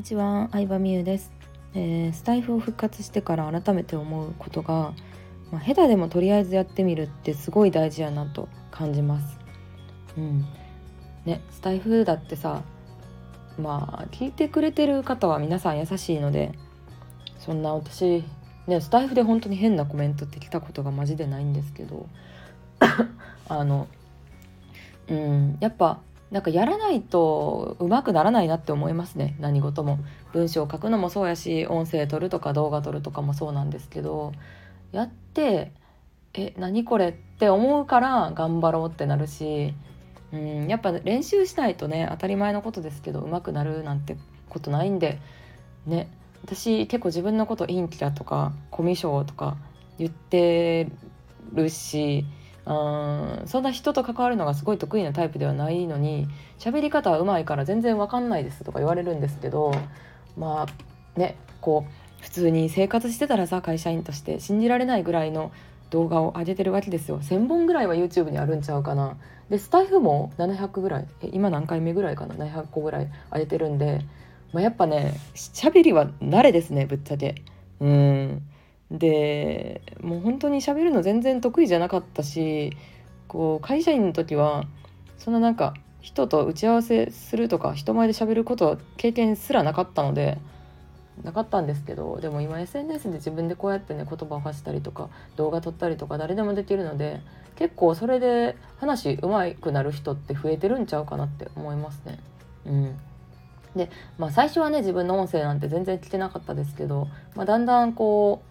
にちは、相葉美優です、えー、スタイフを復活してから改めて思うことが、まあ、下手でもとりあえずやってみるってすごい大事やなと感じます。うん、ね、スタイフだってさ、まあ聞いてくれてる方は皆さん優しいので、そんな私ねスタイフで本当に変なコメントって来たことがマジでないんですけど、あの、うん、やっぱなんかやらないとうまくならないなって思いますね。何事も。文章を書くのもそうやし音声撮るとか動画撮るとかもそうなんですけど。やってえ何これって思うから頑張ろうってなるしうんやっぱ練習しないとね当たり前のことですけど上手くなるなんてことないんでね。私結構自分のこと陰キャとかコミュ障とか言ってるしうんそんな人と関わるのがすごい得意なタイプではないのに喋り方はうまいから全然わかんないですとか言われるんですけどまあねこう普通に生活してたらさ会社員として信じられないぐらいの動画を上げてるわけですよ。1000本ぐらいは YouTube にあるんちゃうかな。でスタイフも700ぐらい今何回目ぐらいかな？700個ぐらい上げてるんで、まあ、やっぱね喋りは慣れですねぶっちゃけ。うん。でもう本当に喋るの全然得意じゃなかったしこう会社員の時はそんななんか人と打ち合わせするとか人前で喋ること経験すらなかったのでなかったんですけどでも今 SNS で自分でこうやってね言葉を発したりとか動画撮ったりとか誰でもできるので結構それで話うまくなる人って増えてるんちゃうかなって思いますね。うん、でまあ最初はね自分の音声なんて全然聞けなかったですけど、まあ、だんだんこう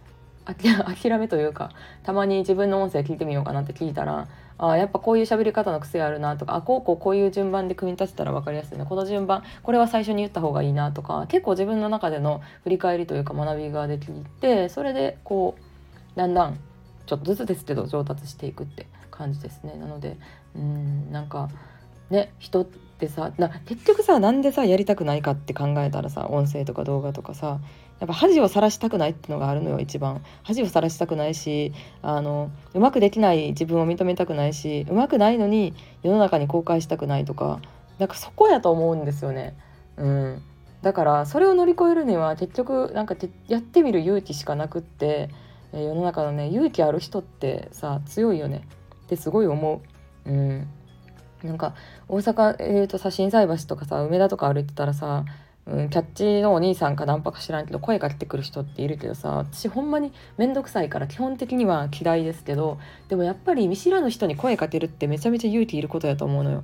諦めというかたまに自分の音声聞いてみようかなって聞いたらあやっぱこういう喋り方の癖あるなとかあこうこうこういう順番で組み立てたら分かりやすいね。この順番これは最初に言った方がいいなとか結構自分の中での振り返りというか学びができてそれでこうだんだんちょっとずつですけど上達していくって感じですね。なのでうんなんかね人ってさな結局さなんでさやりたくないかって考えたらさ音声とか動画とかさやっぱ恥をさらしたくないってのがあるのよ一番恥をさらしたくないしあのうまくできない自分を認めたくないしうまくないのに世の中に公開したくないとかなんかそこやと思うんですよね。うん、だからそれを乗り越えるには結局なんかやってみる勇気しかなくって、え世の中のね勇気ある人ってさ強いよねってすごい思う。うんなんか大阪、えーと、写真菜箸とかさ梅田とか歩いてたらさうん、キャッチのお兄さんかナンパか知らんけど声かけてくる人っているけどさ私ほんまに面倒くさいから基本的には嫌いですけどでもやっぱり見知らぬ人に声かけるってめちゃめちゃ勇気いることやと思うのよ。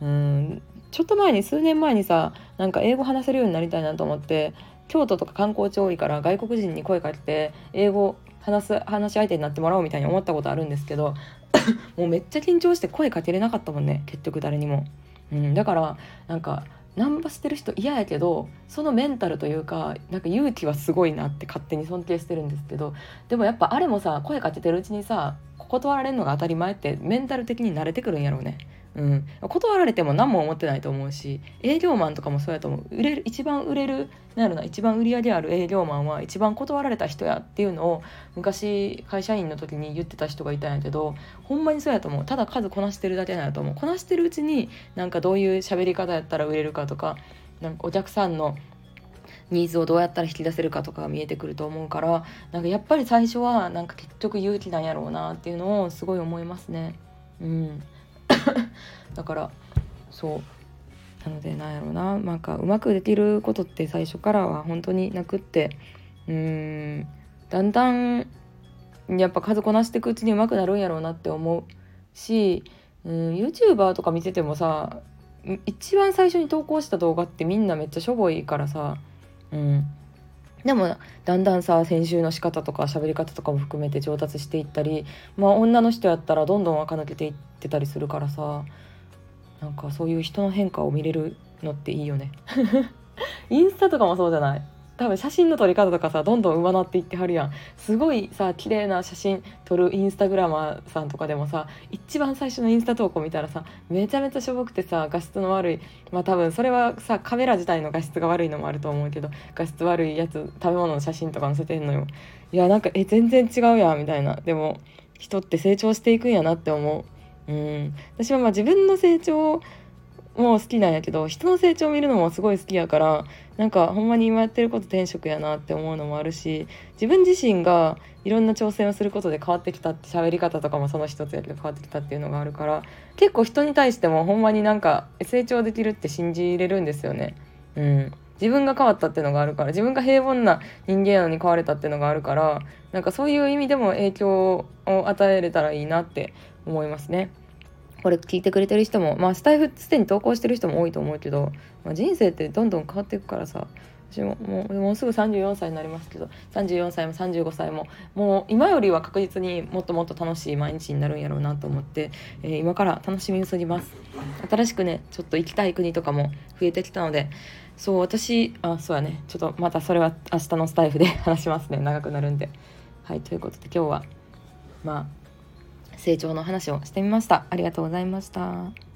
うんちょっと前に数年前にさなんか英語話せるようになりたいなと思って京都とか観光地多いから外国人に声かけて英語話す話し相手になってもらおうみたいに思ったことあるんですけど もうめっちゃ緊張して声かけれなかったもんね結局誰にも。うん、だからなんかナンパしてる人嫌やけどそのメンタルというかなんか勇気はすごいなって勝手に尊敬してるんですけどでもやっぱあれもさ声かけてるうちにさ断られるのが当たり前ってメンタル的に慣れてくるんやろうね。うん、断られても何も思ってないと思うし営業マンとかもそうやと思う。売れる一番売れるなるな一番売り上げある営業マンは一番断られた人やっていうのを昔会社員の時に言ってた人がいたんやけどほんまにそうやと思う。ただ数こなしてるだけなんやと思う。こなしてるうちになんかどういう喋り方やったら売れるかとかなんかお客さんのニーズをどうやったら引き出せるかとかが見えてくると思うからなんかやっぱり最初はなんか結局勇気なんやろうなっていうのをすごい思いますね。うん。だからそう。なのでなんやろうな。なんかうまくできることって最初からは本当になくって。うん。だんだんやっぱ数こなしていくうちにうまくなるんやろうなって思うし、うん、YouTuber とか見ててもさ一番最初に投稿した動画ってみんなめっちゃしょぼいからさ、うん、でもだんだんさ編集の仕方とか喋り方とかも含めて上達していったりまあ女の人やったらどんどん垢抜けていってたりするからさ。なんかそういう人の変化を見れるのっていいよね。インスタとかもそうじゃない？多分写真の撮り方とかさどんどん上回っていってはるやん。すごいさ綺麗な写真撮るインスタグラマーさんとかでもさ一番最初のインスタ投稿見たらさめちゃめちゃしょぼくてさ画質の悪い。まあ多分それはさカメラ自体の画質が悪いのもあると思うけど画質悪いやつ食べ物の写真とか載せてんのよ。いやなんかえ全然違うやんみたいな。でも人って成長していくんやなって思う。うん私はまあ自分の成長も好きなんやけど人の成長を見るのもすごい好きやからなんかほんまに今やってること転職やなって思うのもあるし自分自身がいろんな挑戦をすることで変わってきたって喋り方とかもその一つやけど変わってきたっていうのがあるから結構人に対してもほんまになんか成長できるって信じれるんですよね。うん、自分が変わったっていうのがあるから自分が平凡な人間なのに変われたっていうのがあるからなんかそういう意味でも影響を与えれたらいいなって思いますね。これ聞いてくれてる人もまあスタイフすでに投稿してる人も多いと思うけど、まあ、人生ってどんどん変わっていくからさ私ももうもうすぐ34歳になりますけど34歳も35歳ももう今よりは確実にもっともっと楽しい毎日になるんやろうなと思って、えー、今から楽しみにすぎます。新しくねちょっと行きたい国とかも増えてきたのでそう私あそうやね。ちょっとまたそれは明日のスタイフで 話しますね。長くなるんで。はいということで今日はまあ成長の話をしてみました。ありがとうございました。